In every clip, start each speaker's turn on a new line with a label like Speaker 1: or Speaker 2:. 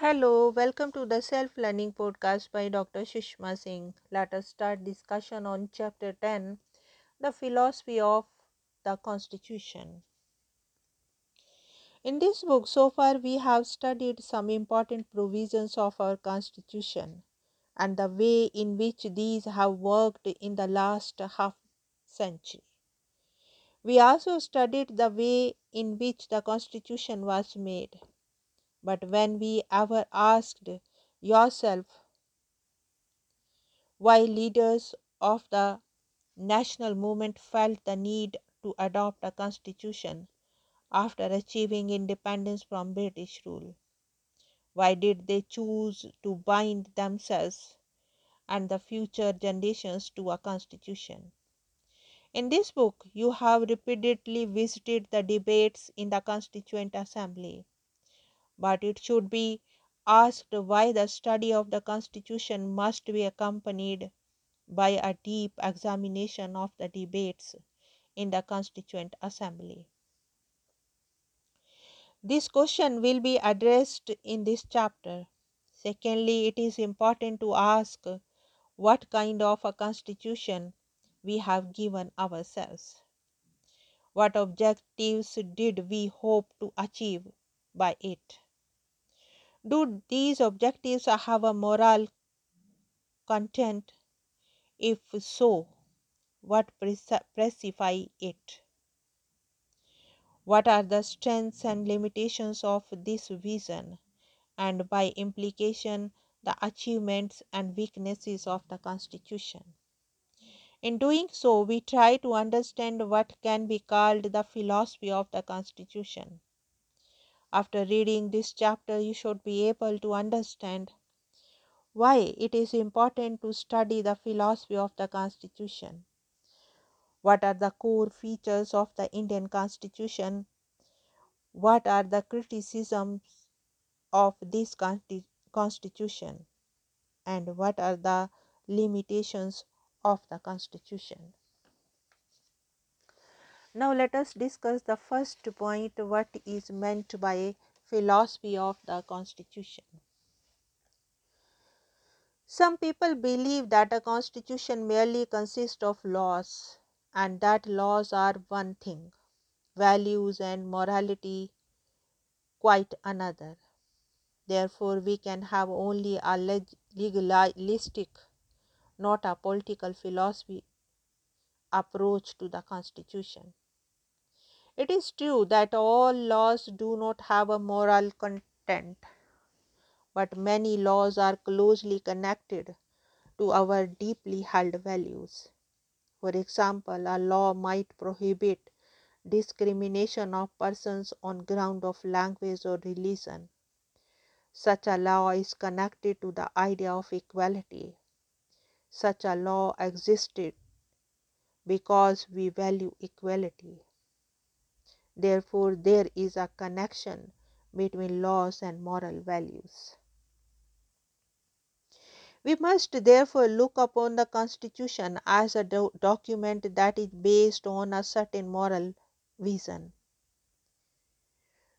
Speaker 1: Hello, welcome to the Self Learning Podcast by Dr. Sushma Singh. Let us start discussion on Chapter 10 The Philosophy of the Constitution. In this book, so far we have studied some important provisions of our Constitution and the way in which these have worked in the last half century. We also studied the way in which the Constitution was made. But when we ever asked yourself why leaders of the national movement felt the need to adopt a constitution after achieving independence from British rule? Why did they choose to bind themselves and the future generations to a constitution? In this book, you have repeatedly visited the debates in the Constituent Assembly but it should be asked why the study of the Constitution must be accompanied by a deep examination of the debates in the Constituent Assembly. This question will be addressed in this chapter. Secondly, it is important to ask what kind of a constitution we have given ourselves. What objectives did we hope to achieve by it? Do these objectives have a moral content? If so, what specify it? What are the strengths and limitations of this vision, and by implication, the achievements and weaknesses of the Constitution? In doing so, we try to understand what can be called the philosophy of the Constitution. After reading this chapter, you should be able to understand why it is important to study the philosophy of the Constitution. What are the core features of the Indian Constitution? What are the criticisms of this Constitution? And what are the limitations of the Constitution? Now let us discuss the first point what is meant by philosophy of the constitution. Some people believe that a constitution merely consists of laws and that laws are one thing, values and morality quite another. Therefore, we can have only a legalistic, not a political philosophy approach to the constitution. It is true that all laws do not have a moral content, but many laws are closely connected to our deeply held values. For example, a law might prohibit discrimination of persons on ground of language or religion. Such a law is connected to the idea of equality. Such a law existed because we value equality. Therefore, there is a connection between laws and moral values. We must therefore look upon the Constitution as a do document that is based on a certain moral vision.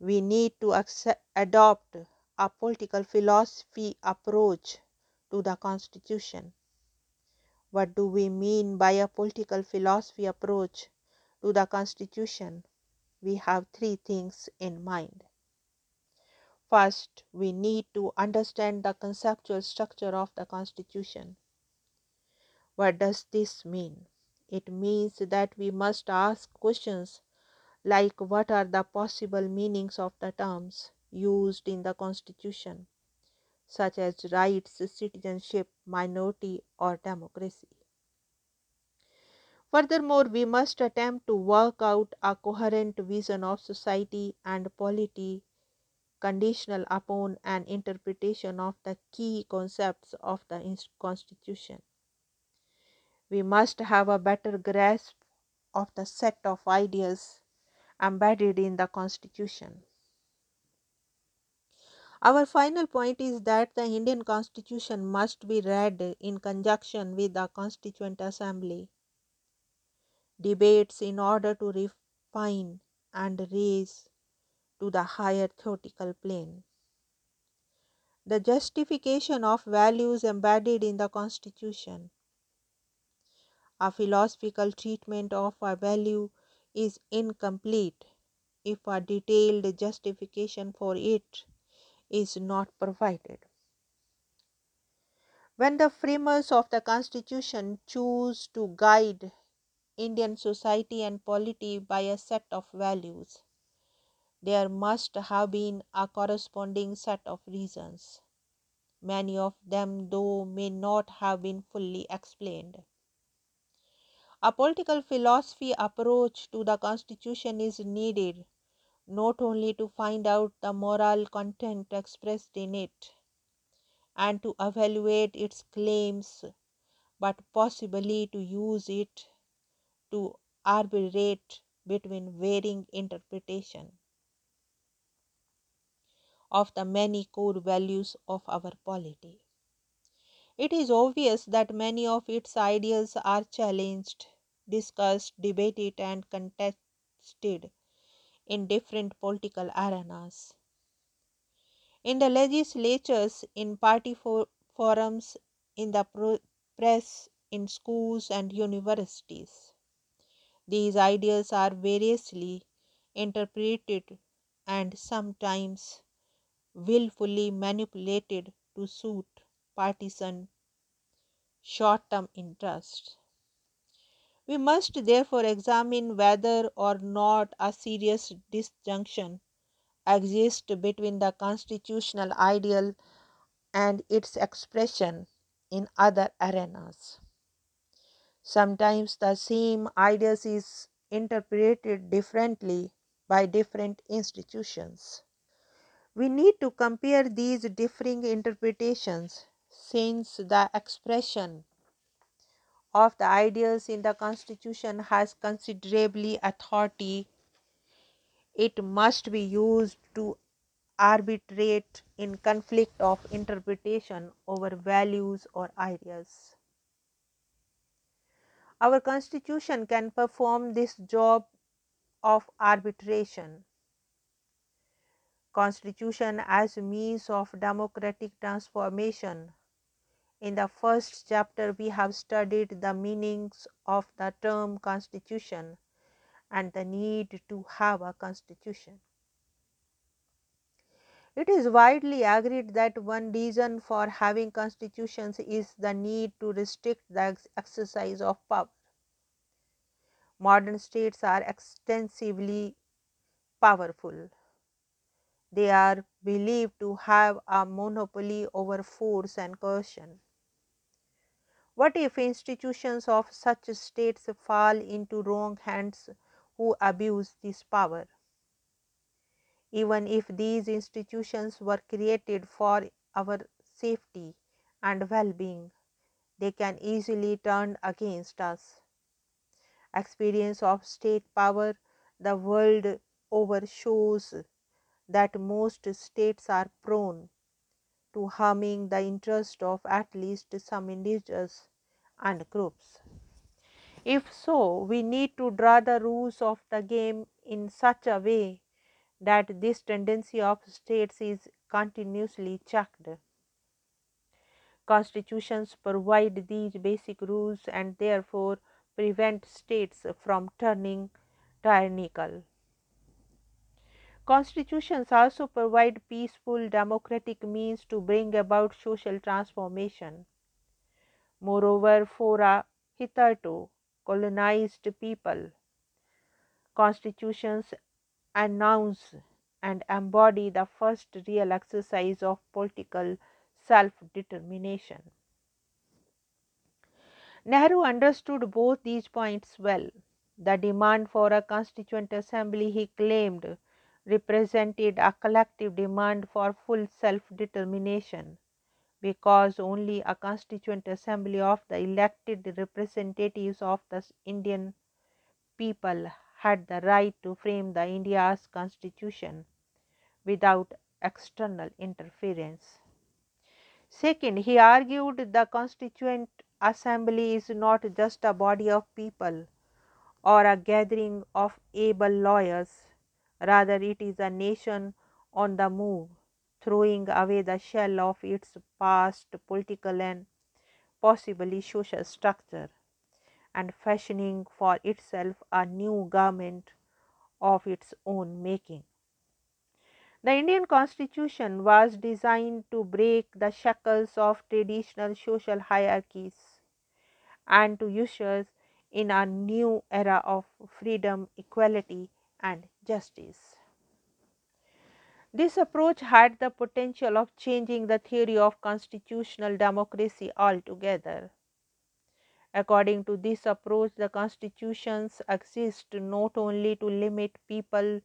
Speaker 1: We need to accept, adopt a political philosophy approach to the Constitution. What do we mean by a political philosophy approach to the Constitution? we have three things in mind. First, we need to understand the conceptual structure of the Constitution. What does this mean? It means that we must ask questions like what are the possible meanings of the terms used in the Constitution, such as rights, citizenship, minority, or democracy. Furthermore, we must attempt to work out a coherent vision of society and polity conditional upon an interpretation of the key concepts of the Constitution. We must have a better grasp of the set of ideas embedded in the Constitution. Our final point is that the Indian Constitution must be read in conjunction with the Constituent Assembly debates in order to refine and raise to the higher theoretical plane. the justification of values embedded in the Constitution. A philosophical treatment of a value is incomplete if a detailed justification for it is not provided. When the framers of the Constitution choose to guide Indian society and polity by a set of values, there must have been a corresponding set of reasons. Many of them, though, may not have been fully explained. A political philosophy approach to the Constitution is needed not only to find out the moral content expressed in it and to evaluate its claims, but possibly to use it to arbitrate between varying interpretation of the many core values of our polity. It is obvious that many of its ideas are challenged, discussed, debated, and contested in different political arenas. In the legislatures, in party for forums, in the press, in schools and universities. These ideas are variously interpreted and sometimes willfully manipulated to suit partisan short term interests. We must therefore examine whether or not a serious disjunction exists between the constitutional ideal and its expression in other arenas. Sometimes the same ideas is interpreted differently by different institutions. We need to compare these differing interpretations since the expression of the ideas in the constitution has considerably authority it must be used to arbitrate in conflict of interpretation over values or ideas our constitution can perform this job of arbitration constitution as means of democratic transformation. In the first chapter, we have studied the meanings of the term constitution and the need to have a constitution. It is widely agreed that one reason for having constitutions is the need to restrict the exercise of power. Modern states are extensively powerful they are believed to have a monopoly over force and coercion. What if institutions of such states fall into wrong hands who abuse this power? Even if these institutions were created for our safety and well being, they can easily turn against us. Experience of state power the world over shows that most states are prone to harming the interest of at least some individuals and groups. If so, we need to draw the rules of the game in such a way that this tendency of states is continuously checked. Constitutions provide these basic rules and therefore prevent states from turning tyrannical. Constitutions also provide peaceful democratic means to bring about social transformation. Moreover, for a hitherto colonized people, constitutions announce and embody the first real exercise of political self determination. Nehru understood both these points well. The demand for a constituent assembly, he claimed, represented a collective demand for full self determination because only a constituent assembly of the elected representatives of the Indian people had the right to frame the India's constitution without external interference. Second, he argued the constituent assembly is not just a body of people or a gathering of able lawyers Rather, it is a nation on the move, throwing away the shell of its past political and possibly social structure, and fashioning for itself a new government of its own making. The Indian constitution was designed to break the shackles of traditional social hierarchies and to usher in a new era of freedom, equality, and justice. This approach had the potential of changing the theory of constitutional democracy altogether. According to this approach, the constitutions exist not only to limit people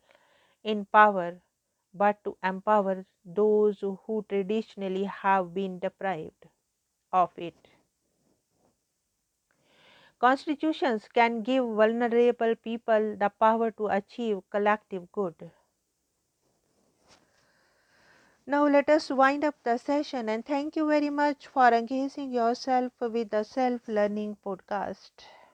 Speaker 1: in power but to empower those who traditionally have been deprived of it. Constitutions can give vulnerable people the power to achieve collective good. Now, let us wind up the session and thank you very much for engaging yourself with the Self Learning Podcast.